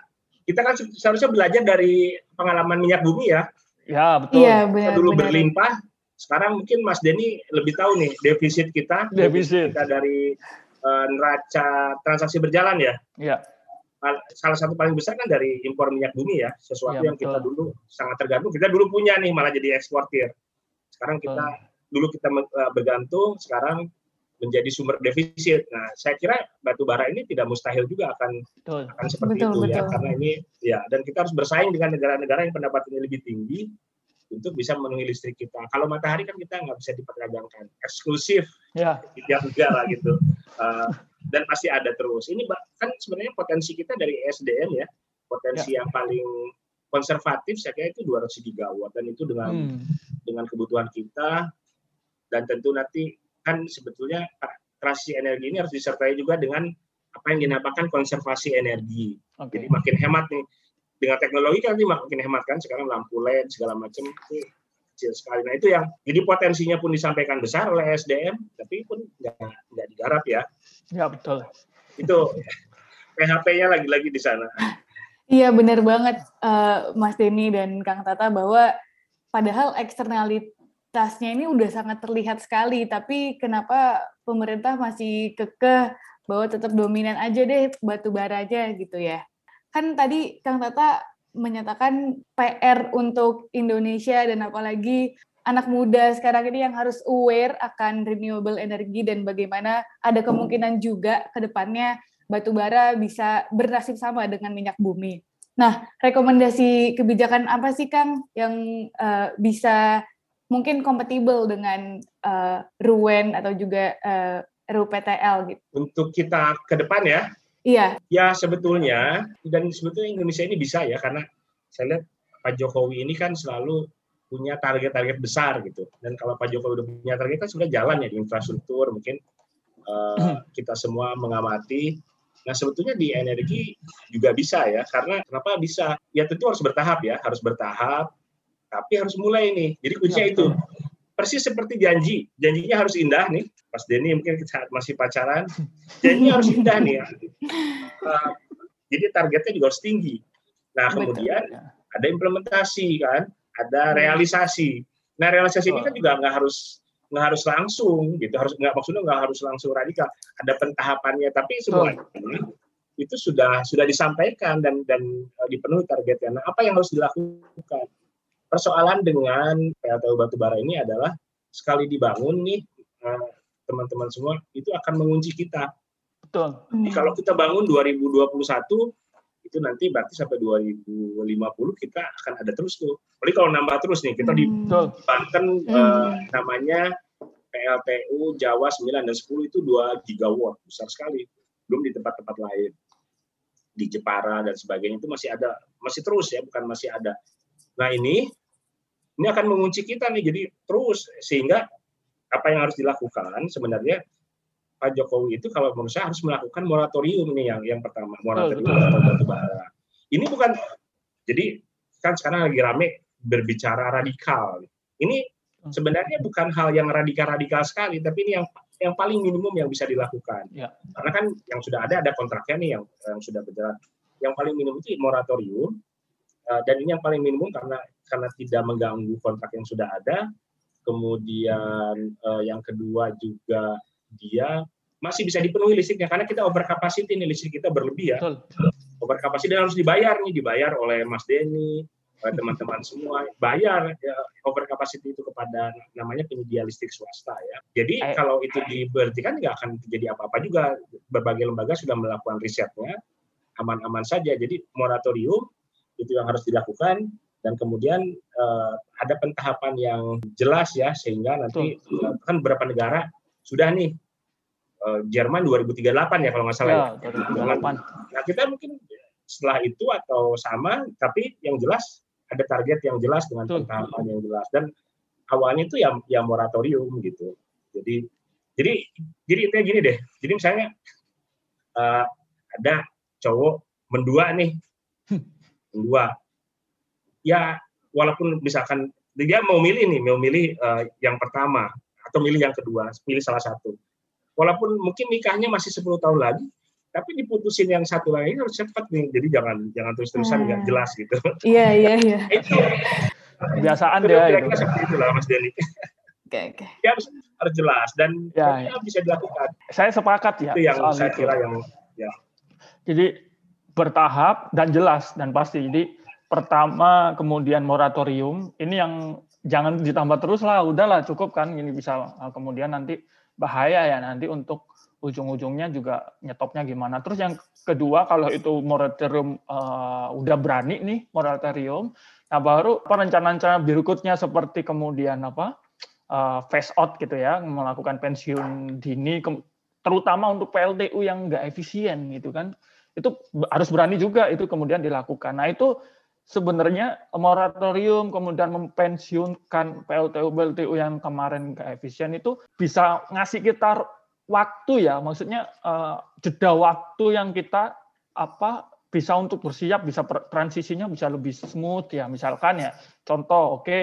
Kita kan seharusnya belajar dari pengalaman minyak bumi ya. Ya betul. Iya, benar, dulu benar. berlimpah sekarang mungkin Mas Denny lebih tahu nih defisit kita defisit. kita dari uh, neraca transaksi berjalan ya. Iya salah satu paling besar kan dari impor minyak bumi ya sesuatu ya, yang betul. kita dulu sangat tergantung kita dulu punya nih malah jadi eksportir sekarang kita betul. dulu kita eh, bergantung sekarang menjadi sumber defisit. Nah, saya kira batu bara ini tidak mustahil juga akan betul. akan seperti betul, itu ya. betul. ya, karena ini ya dan kita harus bersaing dengan negara-negara yang pendapatannya lebih tinggi untuk bisa memenuhi listrik kita. Kalau matahari kan kita nggak bisa diperdagangkan, eksklusif ya. tiap negara gitu. Uh, dan pasti ada terus. Ini kan sebenarnya potensi kita dari SDM ya, potensi ya. yang paling konservatif saya kira itu 200 gigawatt dan itu dengan hmm. dengan kebutuhan kita dan tentu nanti kan sebetulnya transisi energi ini harus disertai juga dengan apa yang dinamakan konservasi energi. Okay. Jadi makin hemat nih dengan teknologi kan nanti makin hemat kan sekarang lampu LED segala macam itu kecil sekali. Nah itu yang jadi potensinya pun disampaikan besar oleh SDM, tapi pun nggak nggak digarap ya. Ya betul. Itu [laughs] PHP-nya lagi-lagi di sana. Iya benar banget uh, Mas Denny dan Kang Tata bahwa padahal eksternalitasnya ini udah sangat terlihat sekali, tapi kenapa pemerintah masih kekeh bahwa tetap dominan aja deh batu bara aja gitu ya. Kan tadi Kang Tata menyatakan PR untuk Indonesia dan apalagi anak muda sekarang ini yang harus aware akan renewable energy dan bagaimana ada kemungkinan juga ke depannya batu bara bisa bernasib sama dengan minyak bumi. Nah, rekomendasi kebijakan apa sih Kang yang uh, bisa mungkin kompatibel dengan uh, RUEN atau juga uh, RUPTL gitu? Untuk kita ke depan ya, Iya. Ya sebetulnya dan sebetulnya Indonesia ini bisa ya karena saya lihat Pak Jokowi ini kan selalu punya target-target besar gitu. Dan kalau Pak Jokowi udah punya target kan sudah jalan ya di infrastruktur mungkin uh, kita semua mengamati. Nah sebetulnya di energi juga bisa ya karena kenapa bisa? Ya tentu harus bertahap ya, harus bertahap. Tapi harus mulai nih. Jadi kuncinya ya, itu persis seperti janji. Janjinya harus indah nih. Pas Denny mungkin saat masih pacaran, janjinya harus indah nih. Ya. Uh, jadi targetnya juga harus tinggi. Nah kemudian ya. ada implementasi kan, ada realisasi. Nah realisasi ini kan juga nggak harus nggak harus langsung gitu, harus nggak maksudnya nggak harus langsung radikal. Ada pentahapannya, tapi semuanya itu sudah sudah disampaikan dan dan uh, dipenuhi targetnya. Nah apa yang harus dilakukan? Persoalan dengan PLTU batubara ini adalah sekali dibangun nih eh, teman-teman semua itu akan mengunci kita. Betul. Jadi kalau kita bangun 2021 itu nanti berarti sampai 2050 kita akan ada terus tuh. Jadi kalau nambah terus nih kita di Banten hmm. eh, namanya PLTU Jawa 9 dan 10 itu 2 gigawatt besar sekali. Belum di tempat-tempat lain di Jepara dan sebagainya itu masih ada masih terus ya bukan masih ada. Nah ini ini akan mengunci kita nih jadi terus sehingga apa yang harus dilakukan sebenarnya Pak Jokowi itu kalau menurut saya harus melakukan moratorium ini yang yang pertama moratorium oh, atau batu bara. Ini bukan jadi kan sekarang lagi rame berbicara radikal. Ini hmm. sebenarnya bukan hal yang radikal-radikal sekali, tapi ini yang yang paling minimum yang bisa dilakukan. Ya. Karena kan yang sudah ada ada kontraknya nih yang yang sudah berjalan. Yang paling minimum itu moratorium Eh, dan ini yang paling minimum karena karena tidak mengganggu kontrak yang sudah ada. Kemudian uh, yang kedua juga dia masih bisa dipenuhi listriknya karena kita over capacity nih listrik kita berlebih ya. Betul. Over capacity dan harus dibayar nih, dibayar oleh Mas Denny, oleh teman-teman semua bayar ya, over capacity itu kepada namanya penyedia listrik swasta ya. Jadi Ayo. kalau itu diberhentikan nggak akan terjadi apa-apa juga. Berbagai lembaga sudah melakukan risetnya aman-aman saja. Jadi moratorium itu yang harus dilakukan dan kemudian uh, ada pentahapan yang jelas ya sehingga nanti uh, kan beberapa negara sudah nih uh, Jerman 2038 ya kalau nggak salah ya, ya. Nah kita mungkin setelah itu atau sama tapi yang jelas ada target yang jelas dengan pentahapan yang jelas dan awalnya itu ya ya moratorium gitu. Jadi jadi jadi itu gini deh. Jadi misalnya uh, ada cowok mendua nih, mendua. Ya walaupun misalkan dia mau milih nih, mau milih uh, yang pertama atau milih yang kedua, pilih salah satu. Walaupun mungkin nikahnya masih 10 tahun lagi, tapi diputusin yang satu lagi harus cepat nih. Jadi jangan jangan terus-terusan nggak hmm. jelas gitu. Iya iya iya. [laughs] itu kebiasaan dia itu. seperti itulah Mas Denny. Oke oke. [laughs] Ya harus, harus jelas dan ya, ya. bisa dilakukan. Saya sepakat ya. Itu yang saya itu. kira yang ya. Jadi bertahap dan jelas dan pasti. Jadi pertama kemudian moratorium ini yang jangan ditambah terus lah udahlah cukup kan ini bisa nah, kemudian nanti bahaya ya nanti untuk ujung-ujungnya juga nyetopnya gimana terus yang kedua kalau itu moratorium uh, udah berani nih moratorium nah baru rencana-rencana berikutnya seperti kemudian apa uh, phase out gitu ya melakukan pensiun dini terutama untuk PLTU yang enggak efisien gitu kan itu harus berani juga itu kemudian dilakukan. Nah itu sebenarnya moratorium kemudian mempensiunkan PLTU PLTU yang kemarin nggak efisien itu bisa ngasih kita waktu ya. Maksudnya uh, jeda waktu yang kita apa bisa untuk bersiap bisa transisinya bisa lebih smooth ya. Misalkan ya contoh oke okay,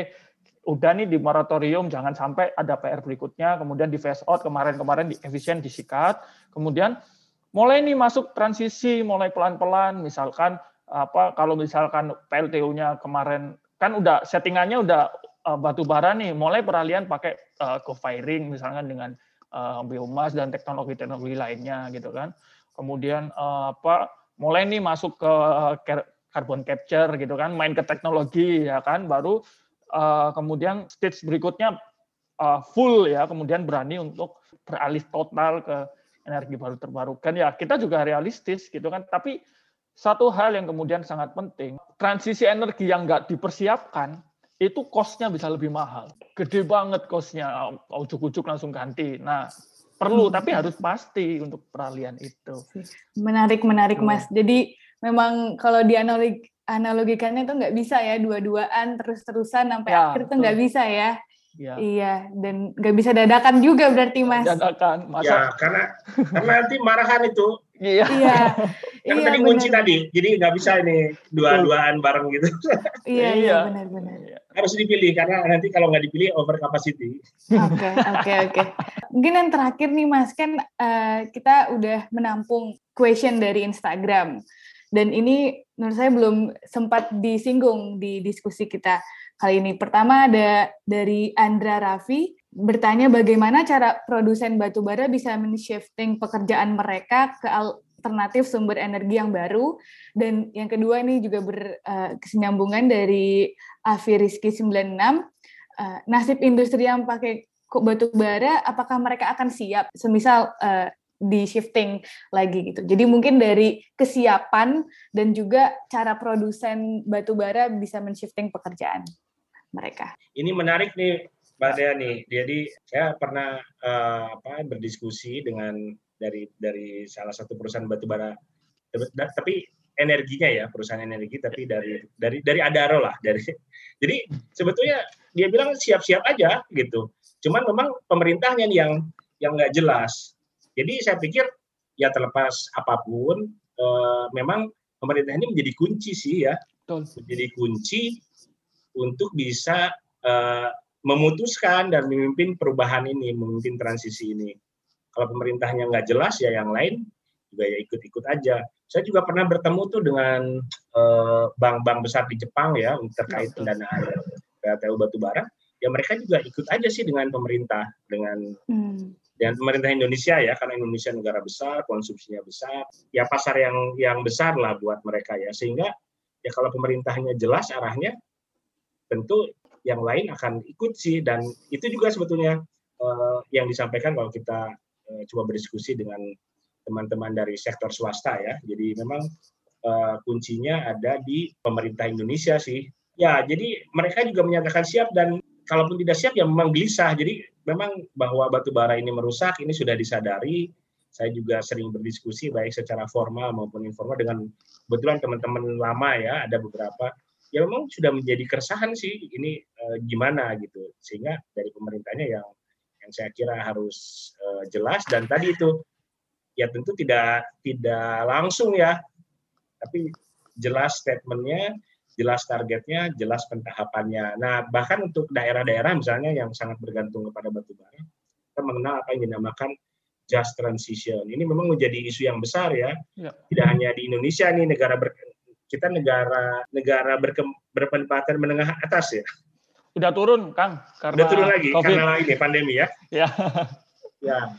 udah nih di moratorium jangan sampai ada PR berikutnya kemudian di phase out kemarin-kemarin di efisien disikat kemudian mulai nih masuk transisi mulai pelan-pelan misalkan apa kalau misalkan PLTU-nya kemarin kan udah settingannya udah uh, batu bara nih, mulai peralihan pakai uh, co-firing misalnya dengan uh, biomas dan teknologi-teknologi lainnya gitu kan. Kemudian uh, apa mulai nih masuk ke carbon capture gitu kan, main ke teknologi ya kan, baru uh, kemudian stage berikutnya uh, full ya, kemudian berani untuk beralih total ke energi baru terbarukan ya kita juga realistis gitu kan tapi satu hal yang kemudian sangat penting, transisi energi yang nggak dipersiapkan, itu kosnya bisa lebih mahal. Gede banget kosnya, ujuk-ujuk langsung ganti. Nah, perlu, hmm. tapi harus pasti untuk peralihan itu. Menarik, menarik Mas. Jadi memang kalau di analogikannya itu nggak bisa ya, dua-duaan terus-terusan sampai ya, akhir itu nggak bisa ya. Ya. Iya, dan nggak bisa dadakan juga berarti mas. Dadakan, masa? Ya, karena karena nanti marahan itu. Iya. Iya. kan [laughs] iya, tadi kunci tadi, jadi nggak bisa ini dua-duaan bareng gitu. [laughs] Iya, iya, benar-benar. Iya. Harus dipilih karena nanti kalau nggak dipilih over capacity. Oke, oke, oke. Mungkin yang terakhir nih mas, kan uh, kita udah menampung question dari Instagram dan ini menurut saya belum sempat disinggung di diskusi kita kali ini. Pertama ada dari Andra Raffi bertanya bagaimana cara produsen batu bara bisa men-shifting pekerjaan mereka ke alternatif sumber energi yang baru dan yang kedua ini juga berkesinambungan uh, dari Avi Rizky 96 uh, nasib industri yang pakai batu bara apakah mereka akan siap semisal uh, di shifting lagi gitu. Jadi mungkin dari kesiapan dan juga cara produsen batu bara bisa men-shifting pekerjaan mereka. Ini menarik nih Mbak Dea nih. Jadi saya pernah uh, apa berdiskusi dengan dari dari salah satu perusahaan batu bara tapi energinya ya perusahaan energi tapi dari dari dari Adaro lah dari [laughs] jadi sebetulnya dia bilang siap-siap aja gitu cuman memang pemerintahnya yang yang nggak jelas jadi saya pikir ya terlepas apa pun eh, memang pemerintah ini menjadi kunci sih ya, Betul. menjadi kunci untuk bisa eh, memutuskan dan memimpin perubahan ini, memimpin transisi ini. Kalau pemerintahnya nggak jelas ya yang lain juga ya ikut-ikut aja. Saya juga pernah bertemu tuh dengan eh, bank-bank uh, besar di Jepang ya terkait pendanaan PLTU batubara. Ya mereka juga ikut aja sih dengan pemerintah, dengan hmm dan pemerintah Indonesia ya karena Indonesia negara besar konsumsinya besar ya pasar yang yang besar lah buat mereka ya sehingga ya kalau pemerintahnya jelas arahnya tentu yang lain akan ikut sih dan itu juga sebetulnya uh, yang disampaikan kalau kita uh, coba berdiskusi dengan teman-teman dari sektor swasta ya jadi memang uh, kuncinya ada di pemerintah Indonesia sih. Ya, jadi mereka juga menyatakan siap dan kalaupun tidak siap ya memang gelisah. Jadi memang bahwa batu bara ini merusak ini sudah disadari. Saya juga sering berdiskusi baik secara formal maupun informal dengan kebetulan teman-teman lama ya, ada beberapa ya memang sudah menjadi keresahan sih ini uh, gimana gitu. Sehingga dari pemerintahnya yang yang saya kira harus uh, jelas dan tadi itu ya tentu tidak tidak langsung ya tapi jelas statementnya jelas targetnya jelas pentahapannya nah bahkan untuk daerah-daerah misalnya yang sangat bergantung kepada batu bara kita mengenal apa yang dinamakan just transition ini memang menjadi isu yang besar ya, ya. tidak hanya di Indonesia nih negara ber, kita negara negara berkem, berpendapatan menengah atas ya. Udah turun Kang karena udah turun lagi COVID. karena ini pandemi ya. Ya. [laughs] Ya.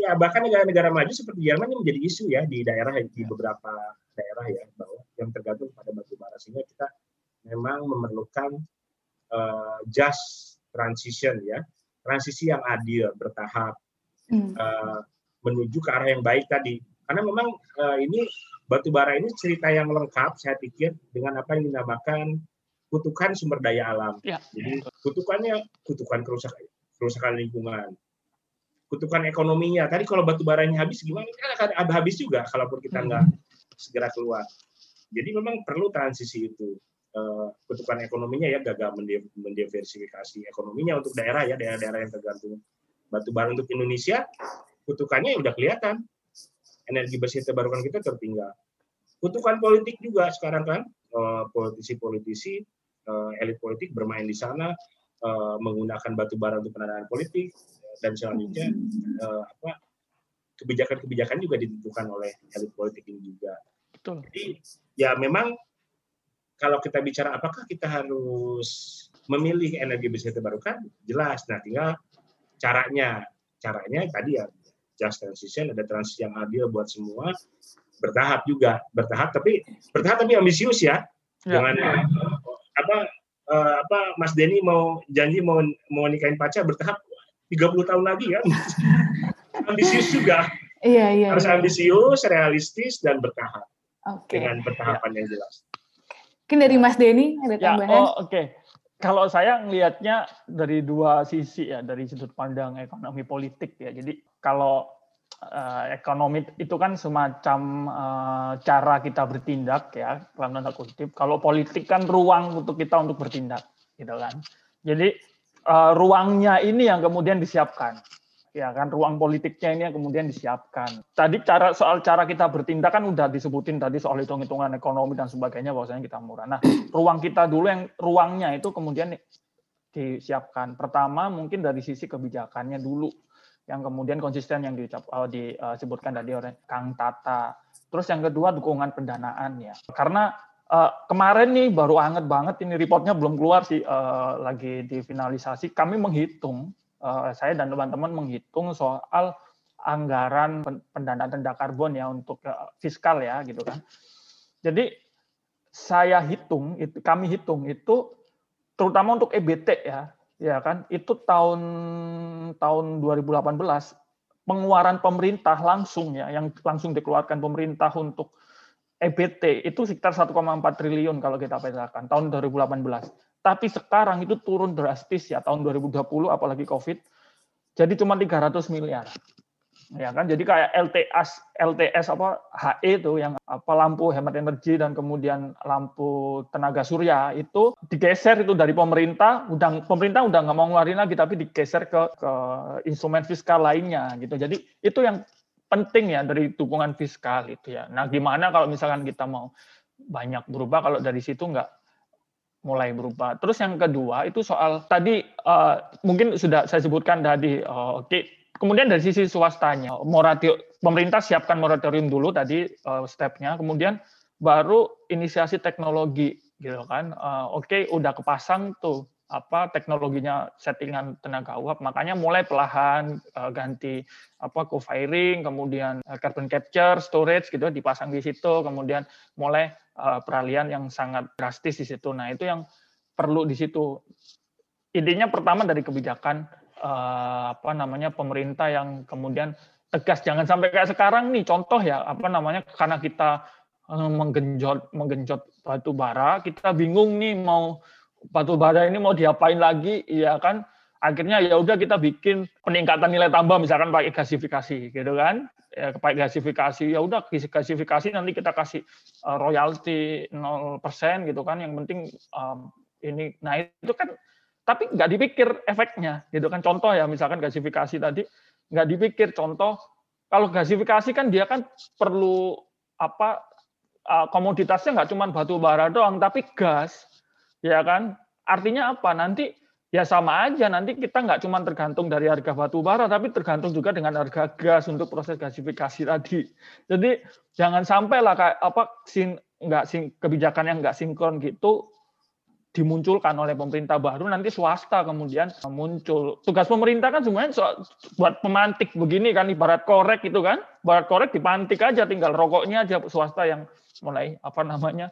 Ya bahkan negara-negara maju seperti Jerman ini menjadi isu ya di daerah di beberapa daerah ya bahwa yang tergantung pada batu bara. Sehingga kita memang memerlukan uh, just transition ya. Transisi yang adil bertahap hmm. uh, menuju ke arah yang baik tadi karena memang uh, ini batu bara ini cerita yang lengkap saya pikir dengan apa yang dinamakan kutukan sumber daya alam ya. jadi kutukannya kutukan kerusakan kerusakan lingkungan kutukan ekonominya. Tadi kalau batu baranya habis gimana? Kan akan habis juga kalaupun kita nggak hmm. segera keluar. Jadi memang perlu transisi itu. Uh, kutukan ekonominya ya gagal mendiversifikasi ekonominya untuk daerah ya daerah-daerah yang tergantung batu bara untuk Indonesia kutukannya ya udah kelihatan energi bersih terbarukan kita tertinggal kutukan politik juga sekarang kan uh, politisi-politisi uh, elit politik bermain di sana uh, menggunakan batu bara untuk pendanaan politik dan selanjutnya apa kebijakan-kebijakan juga ditentukan oleh elit politik ini juga. Betul. Jadi ya memang kalau kita bicara apakah kita harus memilih energi bersih terbarukan, jelas. Nah, tinggal caranya. Caranya tadi ya just transition, ada transisi yang adil buat semua, bertahap juga, bertahap tapi bertahap tapi ambisius ya. Jangan ya. apa uh, apa Mas Denny mau janji mau mau nikahin pacar bertahap 30 tahun lagi kan. [laughs] ambisius juga. Iya, iya. Harus iya. ambisius, realistis, dan bertahap. Okay. Dengan bertahapan ya. yang jelas. Mungkin dari Mas Denny ada ya, tambahan? Ya, oh, Oke. Okay. Kalau saya ngelihatnya dari dua sisi ya, dari sudut pandang ekonomi politik ya. Jadi kalau uh, ekonomi itu kan semacam uh, cara kita bertindak ya, dalam tanda kutip. Kalau politik kan ruang untuk kita untuk bertindak, gitu kan. Jadi uh, ruangnya ini yang kemudian disiapkan ya kan ruang politiknya ini yang kemudian disiapkan. Tadi cara soal cara kita bertindak kan udah disebutin tadi soal hitung-hitungan ekonomi dan sebagainya bahwasanya kita murah. Nah, ruang kita dulu yang ruangnya itu kemudian disiapkan. Pertama mungkin dari sisi kebijakannya dulu yang kemudian konsisten yang dicap, uh, disebutkan tadi oleh Kang Tata. Terus yang kedua dukungan pendanaan ya. Karena Uh, kemarin nih baru anget banget ini reportnya belum keluar sih uh, lagi difinalisasi. Kami menghitung, uh, saya dan teman-teman menghitung soal anggaran pendanaan rendah karbon ya untuk uh, fiskal ya gitu kan. Jadi saya hitung, itu kami hitung itu terutama untuk EBT ya, ya kan itu tahun tahun 2018 pengeluaran pemerintah langsung ya yang langsung dikeluarkan pemerintah untuk EBT itu sekitar 1,4 triliun kalau kita petakan tahun 2018. Tapi sekarang itu turun drastis ya tahun 2020 apalagi Covid. Jadi cuma 300 miliar. Ya kan? Jadi kayak LTS LTS apa HE itu yang apa lampu hemat energi dan kemudian lampu tenaga surya itu digeser itu dari pemerintah, udah pemerintah udah nggak mau ngeluarin lagi tapi digeser ke ke instrumen fiskal lainnya gitu. Jadi itu yang penting ya dari dukungan fiskal itu ya. Nah, gimana kalau misalkan kita mau banyak berubah kalau dari situ nggak mulai berubah. Terus yang kedua itu soal tadi uh, mungkin sudah saya sebutkan tadi. Uh, Oke, okay. Kemudian dari sisi swastanya, moratorium pemerintah siapkan moratorium dulu tadi uh, stepnya, kemudian baru inisiasi teknologi gitu kan. Uh, Oke, okay, udah kepasang tuh apa teknologinya settingan tenaga uap. Makanya mulai perlahan uh, ganti apa co-firing kemudian uh, carbon capture storage gitu dipasang di situ. Kemudian mulai uh, peralihan yang sangat drastis di situ. Nah itu yang perlu di situ. Intinya pertama dari kebijakan uh, apa namanya pemerintah yang kemudian tegas jangan sampai kayak sekarang nih contoh ya apa namanya karena kita uh, menggenjot menggenjot batu bara, kita bingung nih mau batu bara ini mau diapain lagi, ya kan? Akhirnya ya udah kita bikin peningkatan nilai tambah misalkan pakai gasifikasi gitu kan. Ya pakai gasifikasi ya udah gasifikasi nanti kita kasih uh, royalti 0% gitu kan. Yang penting um, ini nah itu kan tapi nggak dipikir efeknya gitu kan. Contoh ya misalkan gasifikasi tadi nggak dipikir. Contoh kalau gasifikasi kan dia kan perlu apa uh, komoditasnya nggak cuma batu bara doang tapi gas ya kan. Artinya apa? Nanti ya sama aja. Nanti kita nggak cuma tergantung dari harga batu bara tapi tergantung juga dengan harga gas untuk proses gasifikasi tadi. Jadi jangan sampai lah kayak apa sin nggak sing kebijakan yang nggak sinkron gitu dimunculkan oleh pemerintah baru nanti swasta kemudian muncul tugas pemerintah kan semuanya so, buat pemantik begini kan ibarat korek itu kan ibarat korek dipantik aja tinggal rokoknya aja swasta yang mulai apa namanya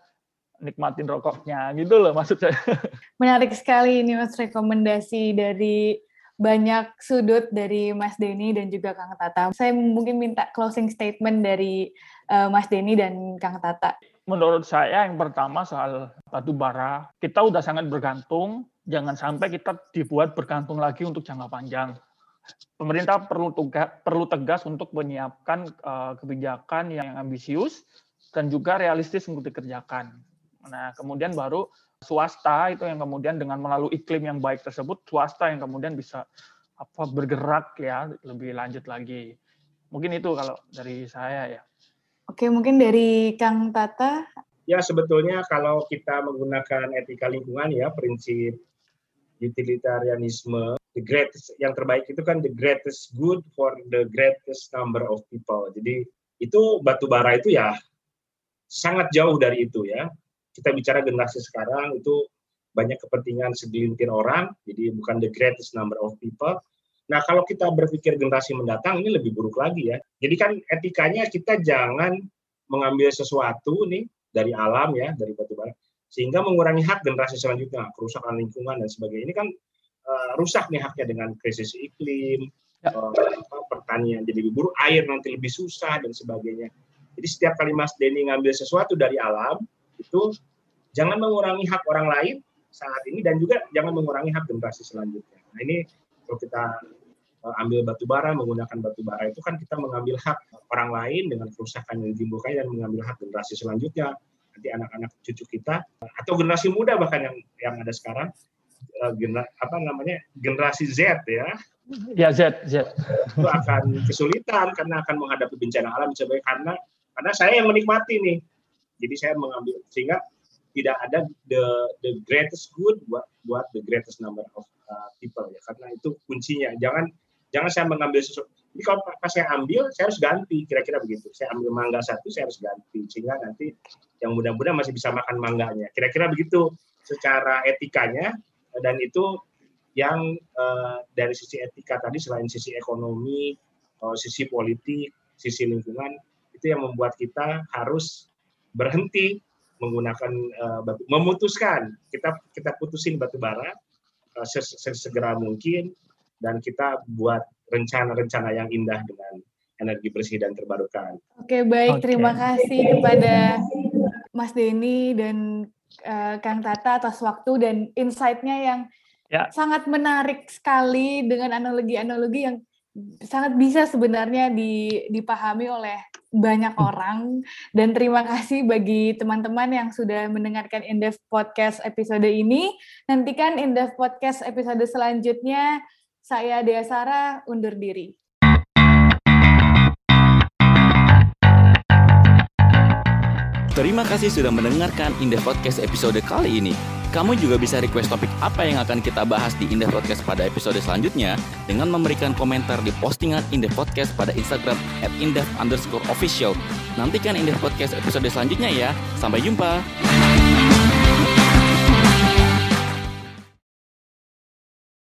nikmatin rokoknya gitu loh maksud saya. [laughs] Menarik sekali ini Mas rekomendasi dari banyak sudut dari Mas Denny dan juga Kang Tata. Saya mungkin minta closing statement dari uh, Mas Denny dan Kang Tata. Menurut saya yang pertama soal batu bara, kita udah sangat bergantung, jangan sampai kita dibuat bergantung lagi untuk jangka panjang. Pemerintah perlu tugas, perlu tegas untuk menyiapkan uh, kebijakan yang ambisius dan juga realistis untuk dikerjakan Nah, kemudian baru swasta itu yang kemudian dengan melalui iklim yang baik tersebut, swasta yang kemudian bisa apa bergerak ya lebih lanjut lagi. Mungkin itu kalau dari saya ya. Oke, mungkin dari Kang Tata. Ya, sebetulnya kalau kita menggunakan etika lingkungan ya, prinsip utilitarianisme, the greatest yang terbaik itu kan the greatest good for the greatest number of people. Jadi itu batu bara itu ya sangat jauh dari itu ya kita bicara generasi sekarang itu banyak kepentingan segelintir orang, jadi bukan the greatest number of people. Nah, kalau kita berpikir generasi mendatang ini lebih buruk lagi ya. Jadi kan etikanya kita jangan mengambil sesuatu nih dari alam ya, dari batu bara, sehingga mengurangi hak generasi selanjutnya, kerusakan lingkungan dan sebagainya. Ini kan uh, rusak nih haknya dengan krisis iklim, ya. uh, pertanian jadi lebih buruk, air nanti lebih susah dan sebagainya. Jadi setiap kali Mas Denny ngambil sesuatu dari alam, itu jangan mengurangi hak orang lain saat ini dan juga jangan mengurangi hak generasi selanjutnya. Nah ini kalau kita eh, ambil batu bara menggunakan batu bara itu kan kita mengambil hak orang lain dengan kerusakan yang ditimbulkan dan mengambil hak generasi selanjutnya. Nanti anak-anak cucu kita atau generasi muda bahkan yang yang ada sekarang eh, gener, apa namanya generasi Z ya. Ya Z Z. Itu akan kesulitan karena akan menghadapi bencana alam sebagai karena karena saya yang menikmati nih. Jadi saya mengambil sehingga tidak ada the the greatest good buat buat the greatest number of uh, people ya karena itu kuncinya. Jangan jangan saya mengambil sesuatu. Jadi kalau pas saya ambil, saya harus ganti. Kira-kira begitu. Saya ambil mangga satu, saya harus ganti sehingga nanti yang mudah-mudahan masih bisa makan mangganya. Kira-kira begitu secara etikanya dan itu yang uh, dari sisi etika tadi selain sisi ekonomi, uh, sisi politik, sisi lingkungan itu yang membuat kita harus berhenti menggunakan uh, batu, memutuskan kita kita putusin batu bara sesegera mungkin dan kita buat rencana-rencana yang indah dengan energi bersih dan terbarukan. Oke baik okay. terima kasih kepada Mas Denny dan uh, Kang Tata atas waktu dan insight-nya yang ya. sangat menarik sekali dengan analogi-analogi yang sangat bisa sebenarnya dipahami oleh banyak hmm. orang dan terima kasih bagi teman-teman yang sudah mendengarkan Indef Podcast episode ini. Nantikan Indef Podcast episode selanjutnya. Saya Dea Sara undur diri. Terima kasih sudah mendengarkan Indef Podcast episode kali ini. Kamu juga bisa request topik apa yang akan kita bahas di Indef Podcast pada episode selanjutnya dengan memberikan komentar di postingan Indef Podcast pada Instagram at underscore official. Nantikan Indef Podcast episode selanjutnya ya. Sampai jumpa.